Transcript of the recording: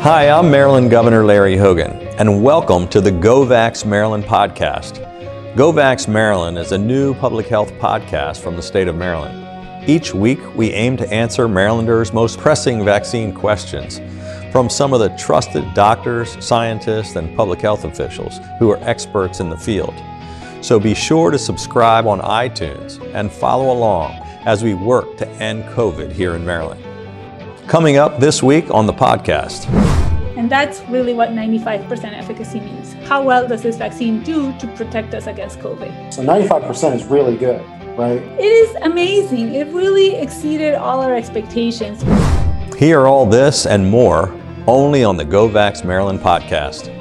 Hi, I'm Maryland Governor Larry Hogan, and welcome to the GoVax Maryland podcast. GoVax Maryland is a new public health podcast from the state of Maryland. Each week, we aim to answer Marylanders' most pressing vaccine questions from some of the trusted doctors, scientists, and public health officials who are experts in the field. So be sure to subscribe on iTunes and follow along as we work to end COVID here in Maryland. Coming up this week on the podcast. And that's really what 95% efficacy means. How well does this vaccine do to protect us against COVID? So 95% is really good, right? It is amazing. It really exceeded all our expectations. Hear all this and more only on the GoVax Maryland podcast.